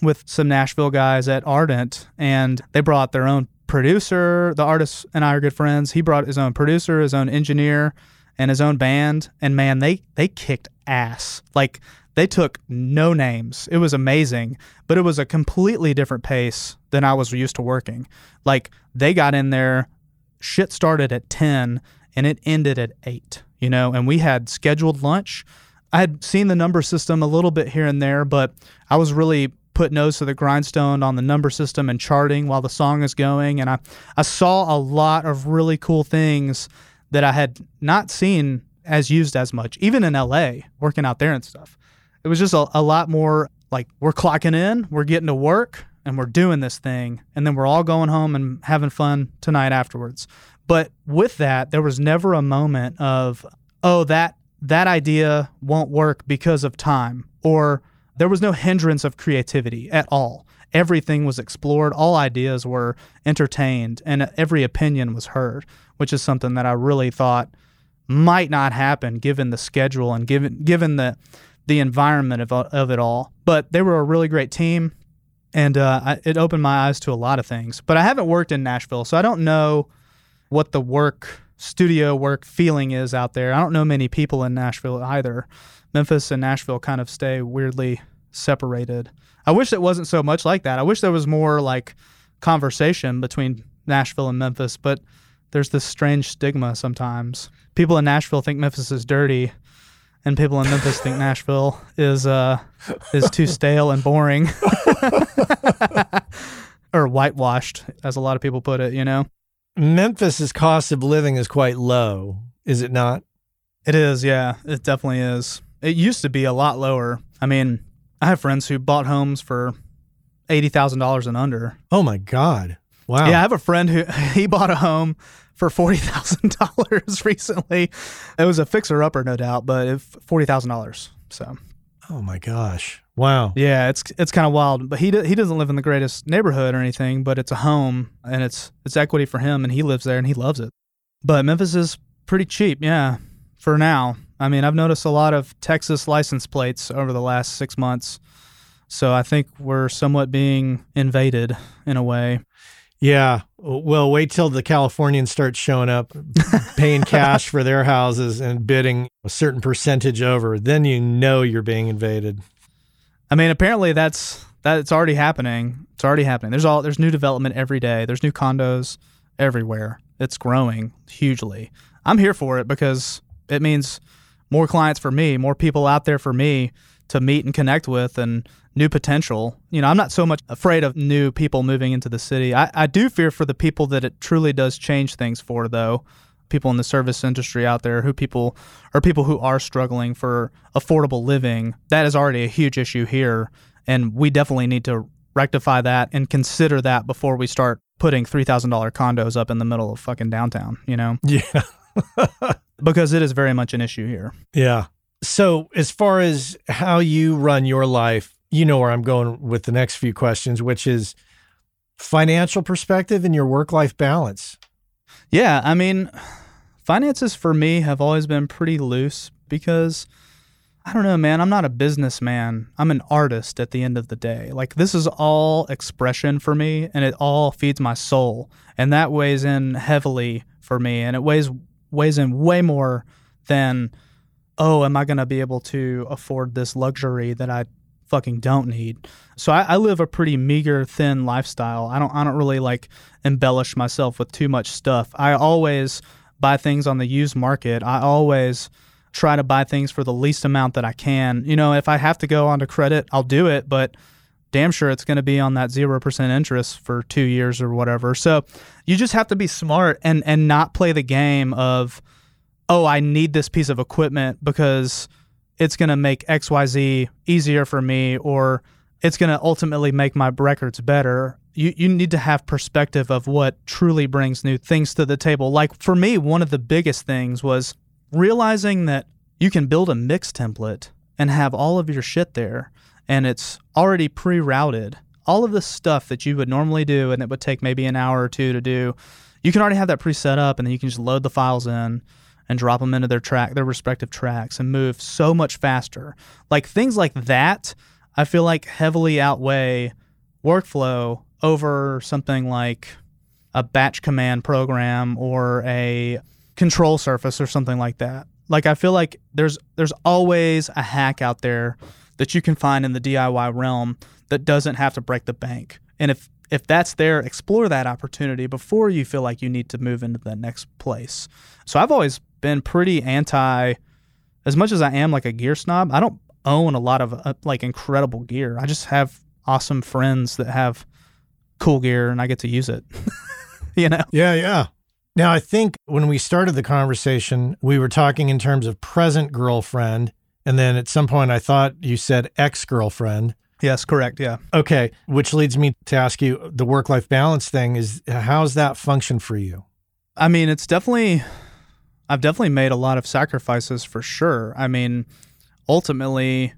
with some Nashville guys at Ardent, and they brought their own producer. The artist and I are good friends. He brought his own producer, his own engineer, and his own band. And man, they they kicked ass. Like they took no names. It was amazing, but it was a completely different pace than I was used to working. Like they got in there, shit started at 10 and it ended at 8, you know, and we had scheduled lunch. I had seen the number system a little bit here and there, but I was really put nose to the grindstone on the number system and charting while the song is going. And I, I saw a lot of really cool things that I had not seen as used as much, even in LA, working out there and stuff. It was just a, a lot more like we're clocking in, we're getting to work, and we're doing this thing and then we're all going home and having fun tonight afterwards but with that there was never a moment of oh that that idea won't work because of time or there was no hindrance of creativity at all everything was explored all ideas were entertained and every opinion was heard which is something that i really thought might not happen given the schedule and given given the the environment of, of it all but they were a really great team and uh, I, it opened my eyes to a lot of things. But I haven't worked in Nashville, so I don't know what the work studio work feeling is out there. I don't know many people in Nashville either. Memphis and Nashville kind of stay weirdly separated. I wish it wasn't so much like that. I wish there was more like conversation between Nashville and Memphis, but there's this strange stigma sometimes. People in Nashville think Memphis is dirty, and people in Memphis think Nashville is uh is too stale and boring. or whitewashed, as a lot of people put it, you know. Memphis's cost of living is quite low, is it not? It is, yeah. It definitely is. It used to be a lot lower. I mean, I have friends who bought homes for eighty thousand dollars and under. Oh my god! Wow. Yeah, I have a friend who he bought a home for forty thousand dollars recently. It was a fixer upper, no doubt, but forty thousand dollars. So. Oh my gosh! Wow. Yeah, it's it's kind of wild. But he he doesn't live in the greatest neighborhood or anything, but it's a home and it's it's equity for him, and he lives there and he loves it. But Memphis is pretty cheap, yeah, for now. I mean, I've noticed a lot of Texas license plates over the last six months. So I think we're somewhat being invaded in a way. Yeah. Well, wait till the Californians start showing up, paying cash for their houses and bidding a certain percentage over. Then you know you're being invaded. I mean, apparently that's that's already happening. It's already happening. There's all there's new development every day. There's new condos everywhere. It's growing hugely. I'm here for it because it means more clients for me, more people out there for me to meet and connect with and new potential. You know, I'm not so much afraid of new people moving into the city. I, I do fear for the people that it truly does change things for, though. People in the service industry out there who people are people who are struggling for affordable living. That is already a huge issue here. And we definitely need to rectify that and consider that before we start putting $3,000 condos up in the middle of fucking downtown, you know? Yeah. because it is very much an issue here. Yeah. So, as far as how you run your life, you know where I'm going with the next few questions, which is financial perspective and your work life balance. Yeah, I mean, finances for me have always been pretty loose because I don't know, man, I'm not a businessman. I'm an artist at the end of the day. Like, this is all expression for me and it all feeds my soul. And that weighs in heavily for me and it weighs weighs in way more than oh, am I going to be able to afford this luxury that I fucking don't need. So I, I live a pretty meager, thin lifestyle. I don't I don't really like embellish myself with too much stuff. I always buy things on the used market. I always try to buy things for the least amount that I can. You know, if I have to go onto credit, I'll do it, but damn sure it's going to be on that 0% interest for 2 years or whatever. So, you just have to be smart and and not play the game of oh, I need this piece of equipment because it's going to make XYZ easier for me or it's going to ultimately make my records better. You, you need to have perspective of what truly brings new things to the table. Like for me, one of the biggest things was realizing that you can build a mix template and have all of your shit there and it's already pre routed. All of the stuff that you would normally do and it would take maybe an hour or two to do, you can already have that pre set up and then you can just load the files in and drop them into their track, their respective tracks, and move so much faster. Like things like that, I feel like heavily outweigh workflow over something like a batch command program or a control surface or something like that. Like I feel like there's there's always a hack out there that you can find in the DIY realm that doesn't have to break the bank. And if if that's there, explore that opportunity before you feel like you need to move into the next place. So I've always been pretty anti. As much as I am like a gear snob, I don't own a lot of uh, like incredible gear. I just have awesome friends that have cool gear, and I get to use it. you know? Yeah, yeah. Now I think when we started the conversation, we were talking in terms of present girlfriend, and then at some point I thought you said ex girlfriend. Yes, correct. Yeah. Okay, which leads me to ask you the work life balance thing is how's that function for you? I mean, it's definitely I've definitely made a lot of sacrifices for sure. I mean, ultimately,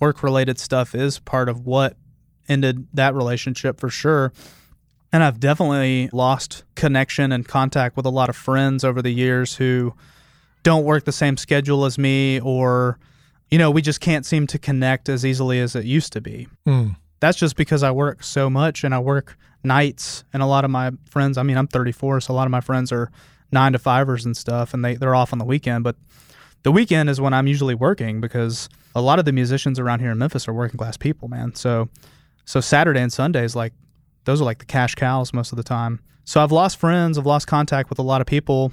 work related stuff is part of what ended that relationship for sure. And I've definitely lost connection and contact with a lot of friends over the years who don't work the same schedule as me, or, you know, we just can't seem to connect as easily as it used to be. Mm. That's just because I work so much and I work nights. And a lot of my friends, I mean, I'm 34, so a lot of my friends are nine to fivers and stuff, and they, they're off on the weekend. But the weekend is when I'm usually working because a lot of the musicians around here in Memphis are working class people, man. So so Saturday and Sundays, like those are like the cash cows most of the time. So I've lost friends, I've lost contact with a lot of people,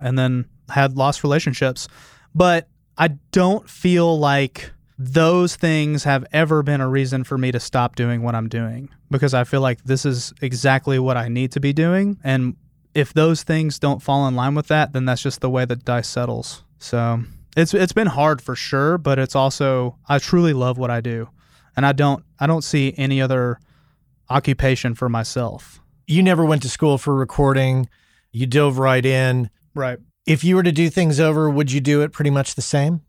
and then had lost relationships. But I don't feel like those things have ever been a reason for me to stop doing what I'm doing because I feel like this is exactly what I need to be doing. And if those things don't fall in line with that, then that's just the way the dice settles. So it's it's been hard for sure, but it's also I truly love what I do, and I don't I don't see any other occupation for myself. You never went to school for recording. You dove right in. Right. If you were to do things over, would you do it pretty much the same?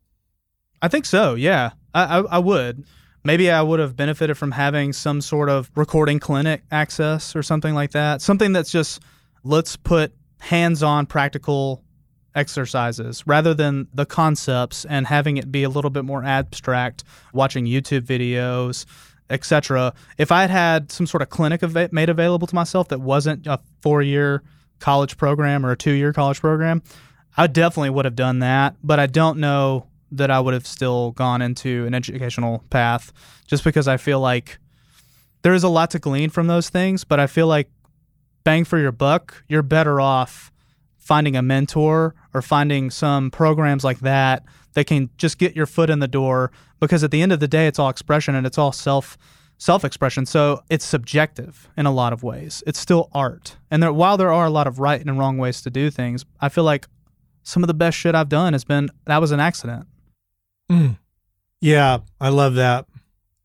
I think so. Yeah, I I, I would. Maybe I would have benefited from having some sort of recording clinic access or something like that. Something that's just let's put hands-on practical exercises rather than the concepts and having it be a little bit more abstract watching youtube videos etc if i had had some sort of clinic av- made available to myself that wasn't a four-year college program or a two-year college program i definitely would have done that but i don't know that i would have still gone into an educational path just because i feel like there is a lot to glean from those things but i feel like bang for your buck, you're better off finding a mentor or finding some programs like that that can just get your foot in the door because at the end of the day it's all expression and it's all self self expression so it's subjective in a lot of ways. It's still art. And there, while there are a lot of right and wrong ways to do things i feel like some of the best shit i've done has been that was an accident. Mm. yeah i love that.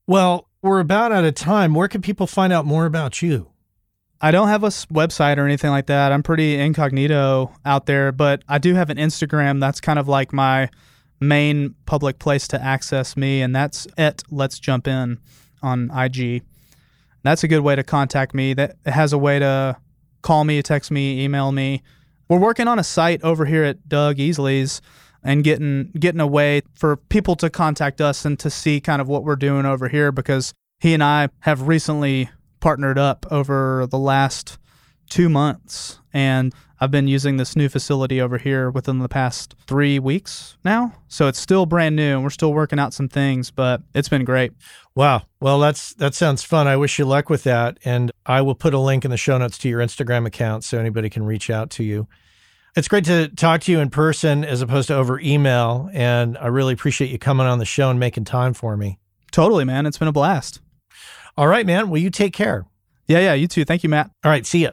Well we're about out of time. Where can people find out more about you? I don't have a website or anything like that. I'm pretty incognito out there, but I do have an Instagram. That's kind of like my main public place to access me, and that's at Let's Jump In on IG. That's a good way to contact me. That has a way to call me, text me, email me. We're working on a site over here at Doug Easley's and getting getting a way for people to contact us and to see kind of what we're doing over here because he and I have recently partnered up over the last two months, and I've been using this new facility over here within the past three weeks now. So it's still brand new, and we're still working out some things, but it's been great. Wow. Well, that's that sounds fun. I wish you luck with that, and I will put a link in the show notes to your Instagram account so anybody can reach out to you. It's great to talk to you in person as opposed to over email, and I really appreciate you coming on the show and making time for me. Totally, man. It's been a blast. All right, man. Well, you take care. Yeah, yeah. You too. Thank you, Matt. All right. See ya.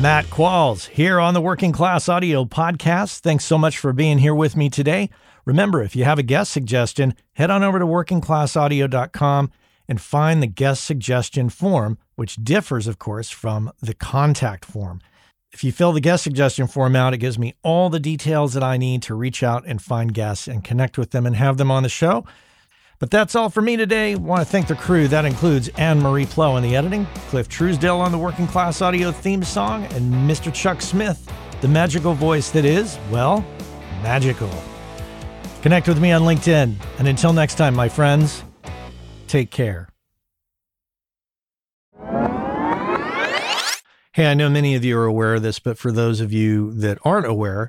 Matt Qualls here on the Working Class Audio Podcast. Thanks so much for being here with me today. Remember, if you have a guest suggestion, head on over to workingclassaudio.com and find the guest suggestion form, which differs, of course, from the contact form. If you fill the guest suggestion form out, it gives me all the details that I need to reach out and find guests and connect with them and have them on the show. But that's all for me today. I want to thank the crew. That includes Anne Marie Plow in the editing, Cliff Truesdale on the Working Class Audio theme song, and Mr. Chuck Smith, the magical voice that is, well, magical. Connect with me on LinkedIn. And until next time, my friends, take care. Hey, I know many of you are aware of this, but for those of you that aren't aware,